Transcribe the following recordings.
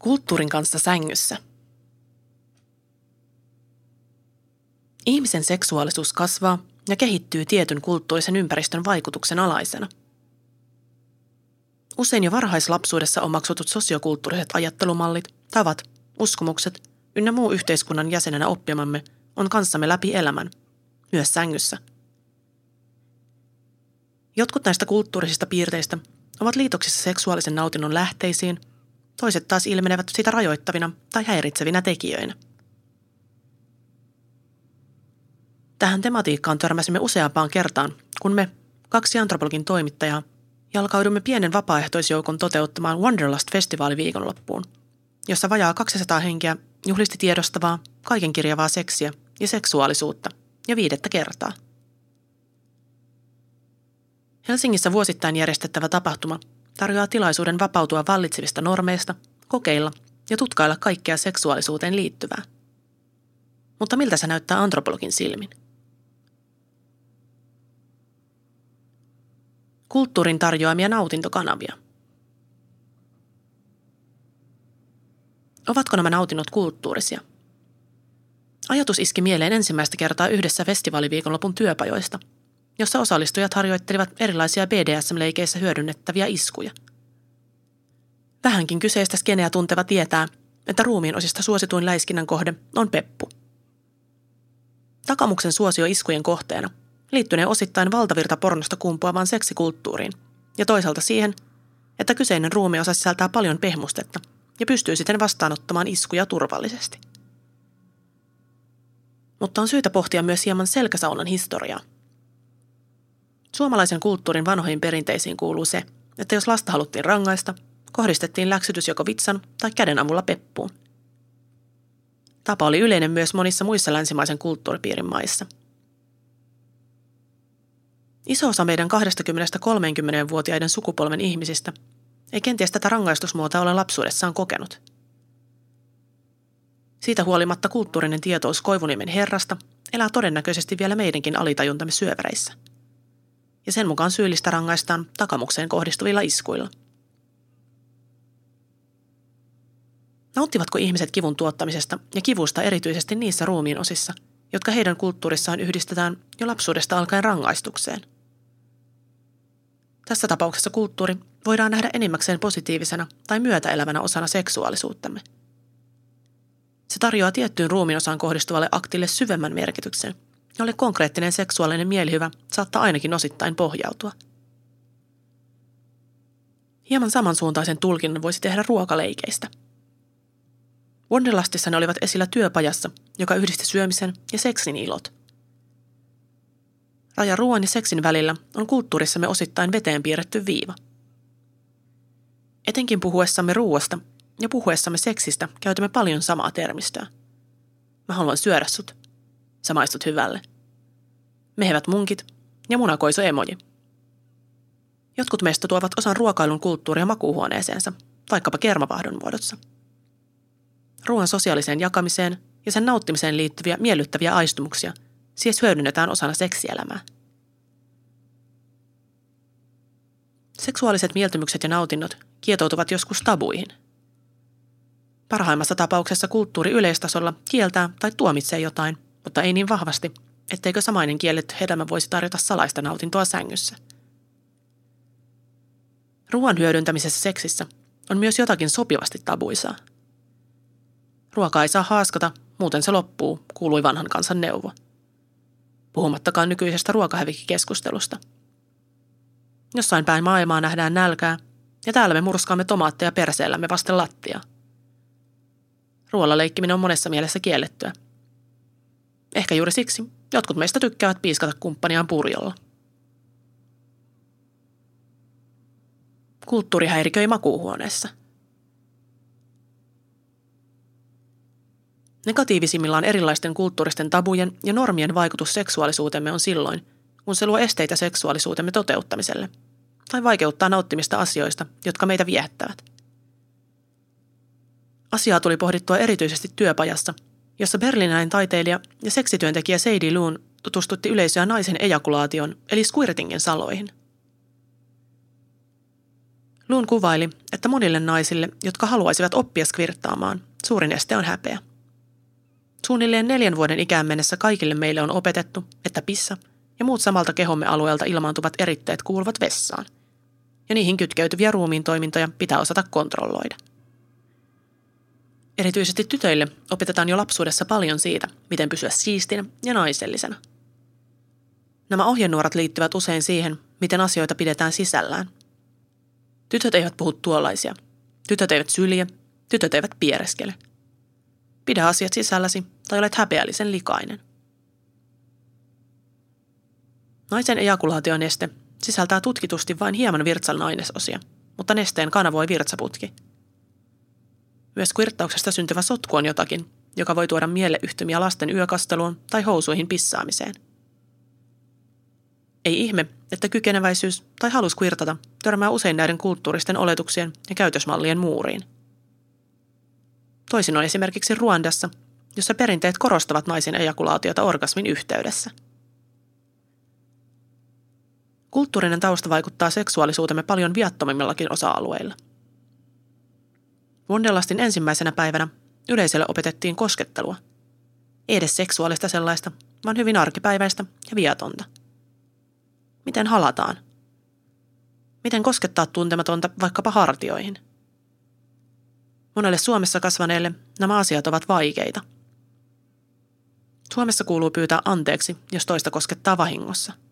Kulttuurin kanssa sängyssä. Ihmisen seksuaalisuus kasvaa ja kehittyy tietyn kulttuurisen ympäristön vaikutuksen alaisena. Usein jo varhaislapsuudessa omaksutut sosiokulttuuriset ajattelumallit, tavat, uskomukset ynnä muu yhteiskunnan jäsenenä oppimamme on kanssamme läpi elämän, myös sängyssä. Jotkut näistä kulttuurisista piirteistä ovat liitoksissa seksuaalisen nautinnon lähteisiin – Toiset taas ilmenevät sitä rajoittavina tai häiritsevinä tekijöinä. Tähän tematiikkaan törmäsimme useampaan kertaan, kun me, kaksi antropologin toimittajaa, jalkaudumme pienen vapaaehtoisjoukon toteuttamaan Wanderlust-festivaali viikonloppuun, jossa vajaa 200 henkeä juhlisti tiedostavaa, kaiken kirjavaa seksiä ja seksuaalisuutta ja viidettä kertaa. Helsingissä vuosittain järjestettävä tapahtuma tarjoaa tilaisuuden vapautua vallitsevista normeista, kokeilla ja tutkailla kaikkea seksuaalisuuteen liittyvää. Mutta miltä se näyttää antropologin silmin? Kulttuurin tarjoamia nautintokanavia. Ovatko nämä nautinnot kulttuurisia? Ajatus iski mieleen ensimmäistä kertaa yhdessä festivaaliviikonlopun työpajoista – jossa osallistujat harjoittelivat erilaisia BDSM-leikeissä hyödynnettäviä iskuja. Vähänkin kyseistä skeneä tunteva tietää, että ruumiin osista suosituin läiskinnän kohde on peppu. Takamuksen suosio iskujen kohteena liittyneen osittain valtavirta pornosta kumpuavaan seksikulttuuriin ja toisaalta siihen, että kyseinen ruumiosa sisältää paljon pehmustetta ja pystyy siten vastaanottamaan iskuja turvallisesti. Mutta on syytä pohtia myös hieman selkäsaunan historiaa – Suomalaisen kulttuurin vanhoihin perinteisiin kuuluu se, että jos lasta haluttiin rangaista, kohdistettiin läksytys joko vitsan tai käden avulla peppuun. Tapa oli yleinen myös monissa muissa länsimaisen kulttuuripiirin maissa. Iso osa meidän 20-30-vuotiaiden sukupolven ihmisistä ei kenties tätä rangaistusmuotoa ole lapsuudessaan kokenut. Siitä huolimatta kulttuurinen tietous Koivuniemen herrasta elää todennäköisesti vielä meidänkin alitajuntamme syövereissä – ja sen mukaan syyllistä rangaistaan takamukseen kohdistuvilla iskuilla. Nauttivatko ihmiset kivun tuottamisesta ja kivusta erityisesti niissä ruumiin osissa, jotka heidän kulttuurissaan yhdistetään jo lapsuudesta alkaen rangaistukseen? Tässä tapauksessa kulttuuri voidaan nähdä enimmäkseen positiivisena tai myötäelävänä osana seksuaalisuuttamme. Se tarjoaa tiettyyn ruumiinosaan kohdistuvalle aktille syvemmän merkityksen – jolle konkreettinen seksuaalinen mielihyvä saattaa ainakin osittain pohjautua. Hieman samansuuntaisen tulkinnan voisi tehdä ruokaleikeistä. Wonderlastissa ne olivat esillä työpajassa, joka yhdisti syömisen ja seksin ilot. Raja ruoan ja seksin välillä on kulttuurissamme osittain veteen piirretty viiva. Etenkin puhuessamme ruoasta ja puhuessamme seksistä käytämme paljon samaa termistöä. Mä haluan syödä sut. Sä maistut hyvälle. Mehevät munkit ja munakoiso emoji. Jotkut meistä tuovat osan ruokailun kulttuuria makuuhuoneeseensa, vaikkapa kermavahdon muodossa. Ruoan sosiaaliseen jakamiseen ja sen nauttimiseen liittyviä miellyttäviä aistumuksia siis hyödynnetään osana seksielämää. Seksuaaliset mieltymykset ja nautinnot kietoutuvat joskus tabuihin. Parhaimmassa tapauksessa kulttuuri yleistasolla kieltää tai tuomitsee jotain – mutta ei niin vahvasti, etteikö samainen kielletty hedelmä voisi tarjota salaista nautintoa sängyssä. Ruoan hyödyntämisessä seksissä on myös jotakin sopivasti tabuisaa. Ruoka ei saa haaskata, muuten se loppuu, kuului vanhan kansan neuvo. Puhumattakaan nykyisestä ruokahävikkikeskustelusta. Jossain päin maailmaa nähdään nälkää, ja täällä me murskaamme tomaatteja perseellämme vasten lattia. Ruoalla leikkiminen on monessa mielessä kiellettyä – Ehkä juuri siksi jotkut meistä tykkäävät piiskata kumppaniaan purjolla. Kulttuuri häiriköi makuuhuoneessa. Negatiivisimmillaan erilaisten kulttuuristen tabujen ja normien vaikutus seksuaalisuutemme on silloin, kun se luo esteitä seksuaalisuutemme toteuttamiselle tai vaikeuttaa nauttimista asioista, jotka meitä viehättävät. Asiaa tuli pohdittua erityisesti työpajassa – jossa berlinäinen taiteilija ja seksityöntekijä Seidi Loon tutustutti yleisöä naisen ejakulaation eli squirtingin saloihin. Luun kuvaili, että monille naisille, jotka haluaisivat oppia skvirttaamaan, suurin este on häpeä. Suunnilleen neljän vuoden ikään mennessä kaikille meille on opetettu, että pissa ja muut samalta kehomme alueelta ilmaantuvat eritteet kuuluvat vessaan. Ja niihin kytkeytyviä ruumiin toimintoja pitää osata kontrolloida. Erityisesti tytöille opetetaan jo lapsuudessa paljon siitä, miten pysyä siistinä ja naisellisena. Nämä ohjenuorat liittyvät usein siihen, miten asioita pidetään sisällään. Tytöt eivät puhu tuollaisia. Tytöt eivät sylje. Tytöt eivät piereskele. Pidä asiat sisälläsi tai olet häpeällisen likainen. Naisen ejakulaationeste sisältää tutkitusti vain hieman virtsan ainesosia, mutta nesteen kanavoi virtsaputki. Myös kvirttauksesta syntyvä sotku on jotakin, joka voi tuoda mieleyhtymiä lasten yökasteluun tai housuihin pissaamiseen. Ei ihme, että kykeneväisyys tai halus kvirtata törmää usein näiden kulttuuristen oletuksien ja käytösmallien muuriin. Toisin on esimerkiksi Ruandassa, jossa perinteet korostavat naisen ejakulaatiota orgasmin yhteydessä – Kulttuurinen tausta vaikuttaa seksuaalisuutemme paljon viattomimmillakin osa-alueilla. Wonderlastin ensimmäisenä päivänä yleisölle opetettiin koskettelua. Ei edes seksuaalista sellaista, vaan hyvin arkipäiväistä ja viatonta. Miten halataan? Miten koskettaa tuntematonta vaikkapa hartioihin? Monelle Suomessa kasvaneelle nämä asiat ovat vaikeita. Suomessa kuuluu pyytää anteeksi, jos toista koskettaa vahingossa –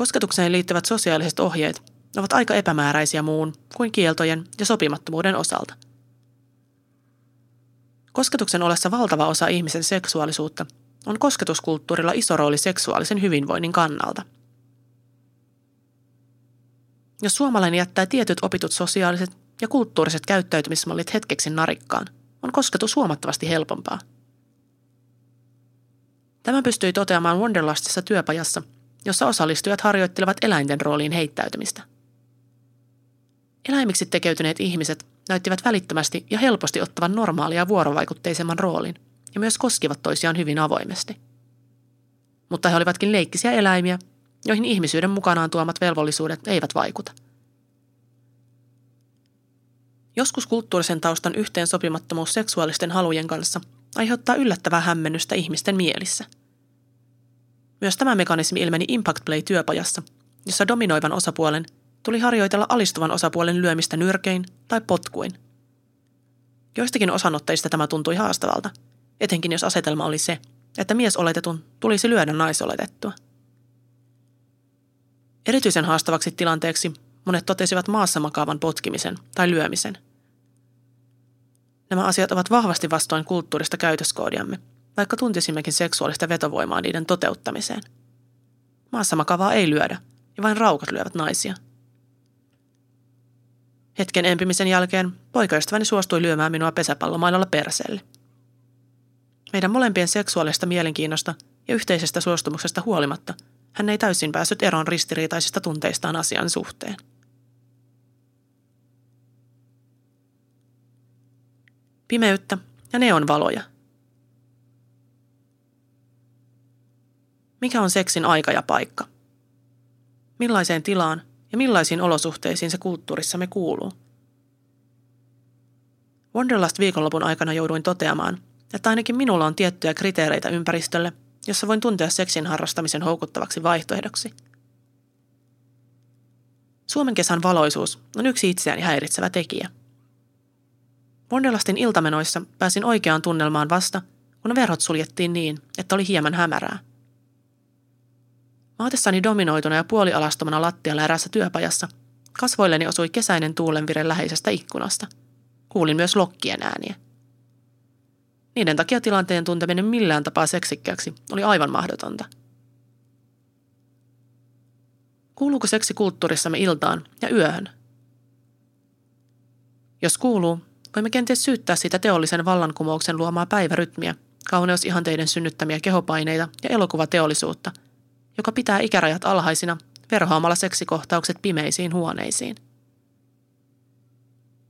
Kosketukseen liittyvät sosiaaliset ohjeet ovat aika epämääräisiä muun kuin kieltojen ja sopimattomuuden osalta. Kosketuksen ollessa valtava osa ihmisen seksuaalisuutta on kosketuskulttuurilla iso rooli seksuaalisen hyvinvoinnin kannalta. Jos suomalainen jättää tietyt opitut sosiaaliset ja kulttuuriset käyttäytymismallit hetkeksi narikkaan, on kosketus huomattavasti helpompaa. Tämä pystyi toteamaan Wonderlastissa työpajassa – jossa osallistujat harjoittelevat eläinten rooliin heittäytymistä. Eläimiksi tekeytyneet ihmiset näyttivät välittömästi ja helposti ottavan normaalia vuorovaikutteisemman roolin ja myös koskivat toisiaan hyvin avoimesti. Mutta he olivatkin leikkisiä eläimiä, joihin ihmisyyden mukanaan tuomat velvollisuudet eivät vaikuta. Joskus kulttuurisen taustan yhteensopimattomuus seksuaalisten halujen kanssa aiheuttaa yllättävää hämmennystä ihmisten mielissä – myös tämä mekanismi ilmeni Impact Play-työpajassa, jossa dominoivan osapuolen tuli harjoitella alistuvan osapuolen lyömistä nyrkein tai potkuin. Joistakin osanottajista tämä tuntui haastavalta, etenkin jos asetelma oli se, että mies oletetun tulisi lyödä naisoletettua. Erityisen haastavaksi tilanteeksi monet totesivat maassa makaavan potkimisen tai lyömisen. Nämä asiat ovat vahvasti vastoin kulttuurista käytöskoodiamme – vaikka tuntisimmekin seksuaalista vetovoimaa niiden toteuttamiseen. Maassa makavaa ei lyödä, ja vain raukat lyövät naisia. Hetken empimisen jälkeen poikaystäväni suostui lyömään minua pesäpallomailalla perseelle. Meidän molempien seksuaalista mielenkiinnosta ja yhteisestä suostumuksesta huolimatta hän ei täysin päässyt eroon ristiriitaisista tunteistaan asian suhteen. Pimeyttä ja neonvaloja – Mikä on seksin aika ja paikka? Millaiseen tilaan ja millaisiin olosuhteisiin se kulttuurissamme kuuluu? Wonderlust viikonlopun aikana jouduin toteamaan, että ainakin minulla on tiettyjä kriteereitä ympäristölle, jossa voin tuntea seksin harrastamisen houkuttavaksi vaihtoehdoksi. Suomen kesän valoisuus on yksi itseäni häiritsevä tekijä. Wonderlastin iltamenoissa pääsin oikeaan tunnelmaan vasta, kun verhot suljettiin niin, että oli hieman hämärää. Maatessani dominoituna ja puolialastomana lattialla erässä työpajassa kasvoilleni osui kesäinen tuulenvire läheisestä ikkunasta. Kuulin myös lokkien ääniä. Niiden takia tilanteen tunteminen millään tapaa seksikkääksi oli aivan mahdotonta. Kuuluuko seksi kulttuurissamme iltaan ja yöhön? Jos kuuluu, voimme kenties syyttää siitä teollisen vallankumouksen luomaa päivärytmiä, kauneusihanteiden synnyttämiä kehopaineita ja elokuvateollisuutta – joka pitää ikärajat alhaisina verhoamalla seksikohtaukset pimeisiin huoneisiin.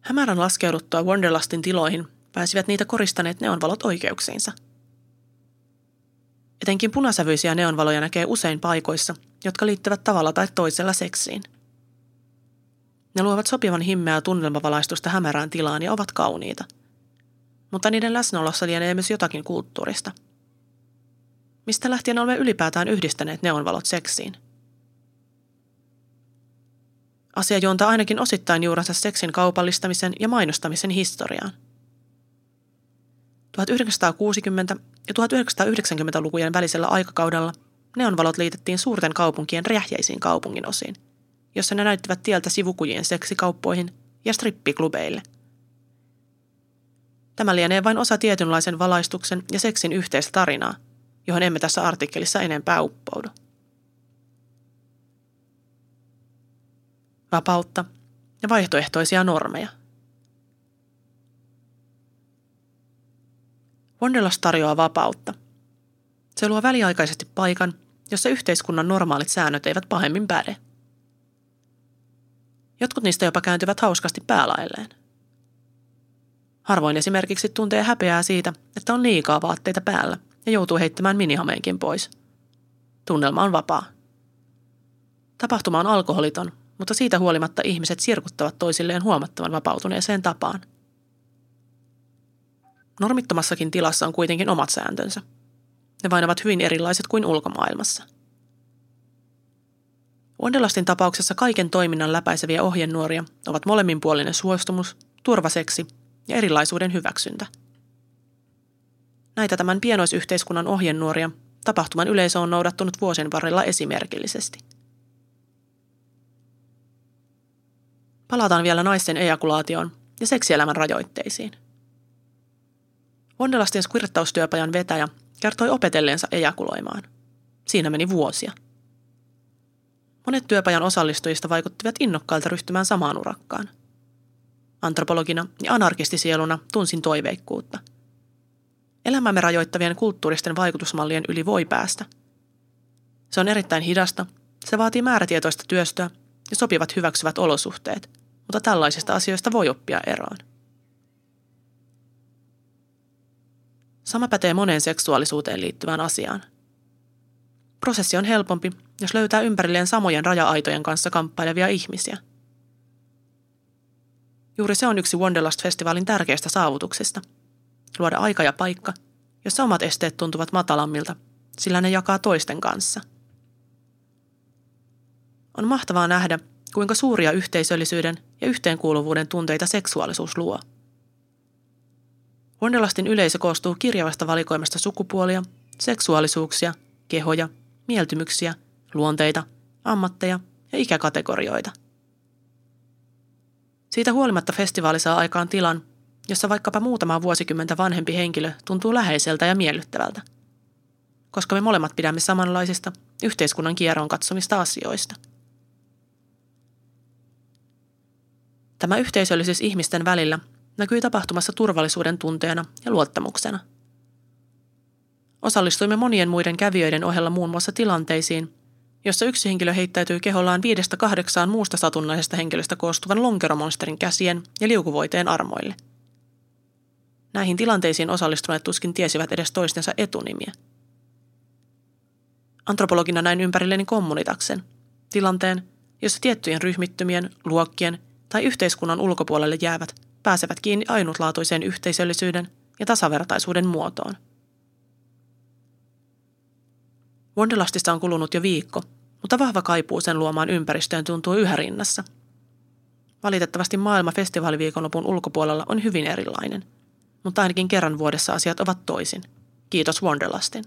Hämärän laskeuduttua Wonderlastin tiloihin pääsivät niitä koristaneet neonvalot oikeuksiinsa. Etenkin punasävyisiä neonvaloja näkee usein paikoissa, jotka liittyvät tavalla tai toisella seksiin. Ne luovat sopivan himmeää tunnelmavalaistusta hämärään tilaan ja ovat kauniita. Mutta niiden läsnäolossa lienee myös jotakin kulttuurista. Mistä lähtien olemme ylipäätään yhdistäneet neonvalot seksiin? Asia juontaa ainakin osittain juurensa seksin kaupallistamisen ja mainostamisen historiaan. 1960- ja 1990-lukujen välisellä aikakaudella neonvalot liitettiin suurten kaupunkien räjähjäisiin kaupunginosiin – jossa ne näyttivät tieltä sivukujien seksikauppoihin ja strippiklubeille. Tämä lienee vain osa tietynlaisen valaistuksen ja seksin yhteistä tarinaa, johon emme tässä artikkelissa enempää uppoudu. Vapautta ja vaihtoehtoisia normeja. Wonderlust tarjoaa vapautta. Se luo väliaikaisesti paikan, jossa yhteiskunnan normaalit säännöt eivät pahemmin päde – Jotkut niistä jopa kääntyvät hauskasti päälailleen. Harvoin esimerkiksi tuntee häpeää siitä, että on liikaa vaatteita päällä ja joutuu heittämään minihameenkin pois. Tunnelma on vapaa. Tapahtuma on alkoholiton, mutta siitä huolimatta ihmiset sirkuttavat toisilleen huomattavan vapautuneeseen tapaan. Normittomassakin tilassa on kuitenkin omat sääntönsä. Ne vain ovat hyvin erilaiset kuin ulkomaailmassa – Wanderlastin tapauksessa kaiken toiminnan läpäiseviä ohjenuoria ovat molemminpuolinen suostumus, turvaseksi ja erilaisuuden hyväksyntä. Näitä tämän pienoisyhteiskunnan ohjenuoria tapahtuman yleisö on noudattunut vuosien varrella esimerkillisesti. Palataan vielä naisten ejakulaatioon ja seksielämän rajoitteisiin. Wanderlastin squirttaustyöpajan vetäjä kertoi opetelleensa ejakuloimaan. Siinä meni vuosia – Monet työpajan osallistujista vaikuttivat innokkailta ryhtymään samaan urakkaan. Antropologina ja anarkistisieluna tunsin toiveikkuutta. Elämämme rajoittavien kulttuuristen vaikutusmallien yli voi päästä. Se on erittäin hidasta, se vaatii määrätietoista työstöä ja sopivat hyväksyvät olosuhteet, mutta tällaisista asioista voi oppia eroon. Sama pätee moneen seksuaalisuuteen liittyvään asiaan – Prosessi on helpompi, jos löytää ympärilleen samojen raja-aitojen kanssa kamppailevia ihmisiä. Juuri se on yksi Wanderlust-festivaalin tärkeistä saavutuksista. Luoda aika ja paikka, jossa omat esteet tuntuvat matalammilta, sillä ne jakaa toisten kanssa. On mahtavaa nähdä, kuinka suuria yhteisöllisyyden ja yhteenkuuluvuuden tunteita seksuaalisuus luo. Wanderlastin yleisö koostuu kirjavasta valikoimasta sukupuolia, seksuaalisuuksia, kehoja mieltymyksiä, luonteita, ammatteja ja ikäkategorioita. Siitä huolimatta festivaali saa aikaan tilan, jossa vaikkapa muutama vuosikymmentä vanhempi henkilö tuntuu läheiseltä ja miellyttävältä, koska me molemmat pidämme samanlaisista yhteiskunnan kierron katsomista asioista. Tämä yhteisöllisyys ihmisten välillä näkyy tapahtumassa turvallisuuden tunteena ja luottamuksena – Osallistuimme monien muiden kävijöiden ohella muun muassa tilanteisiin, jossa yksi henkilö heittäytyy kehollaan viidestä kahdeksaan muusta satunnaisesta henkilöstä koostuvan lonkeromonsterin käsien ja liukuvoiteen armoille. Näihin tilanteisiin osallistuneet tuskin tiesivät edes toistensa etunimiä. Antropologina näin ympärilleni kommunitaksen, tilanteen, jossa tiettyjen ryhmittymien, luokkien tai yhteiskunnan ulkopuolelle jäävät pääsevät kiinni ainutlaatuiseen yhteisöllisyyden ja tasavertaisuuden muotoon – Wonderlastista on kulunut jo viikko, mutta vahva kaipuu sen luomaan ympäristöön tuntuu yhä rinnassa. Valitettavasti maailma festivaaliviikonlopun ulkopuolella on hyvin erilainen, mutta ainakin kerran vuodessa asiat ovat toisin. Kiitos Wonderlastin.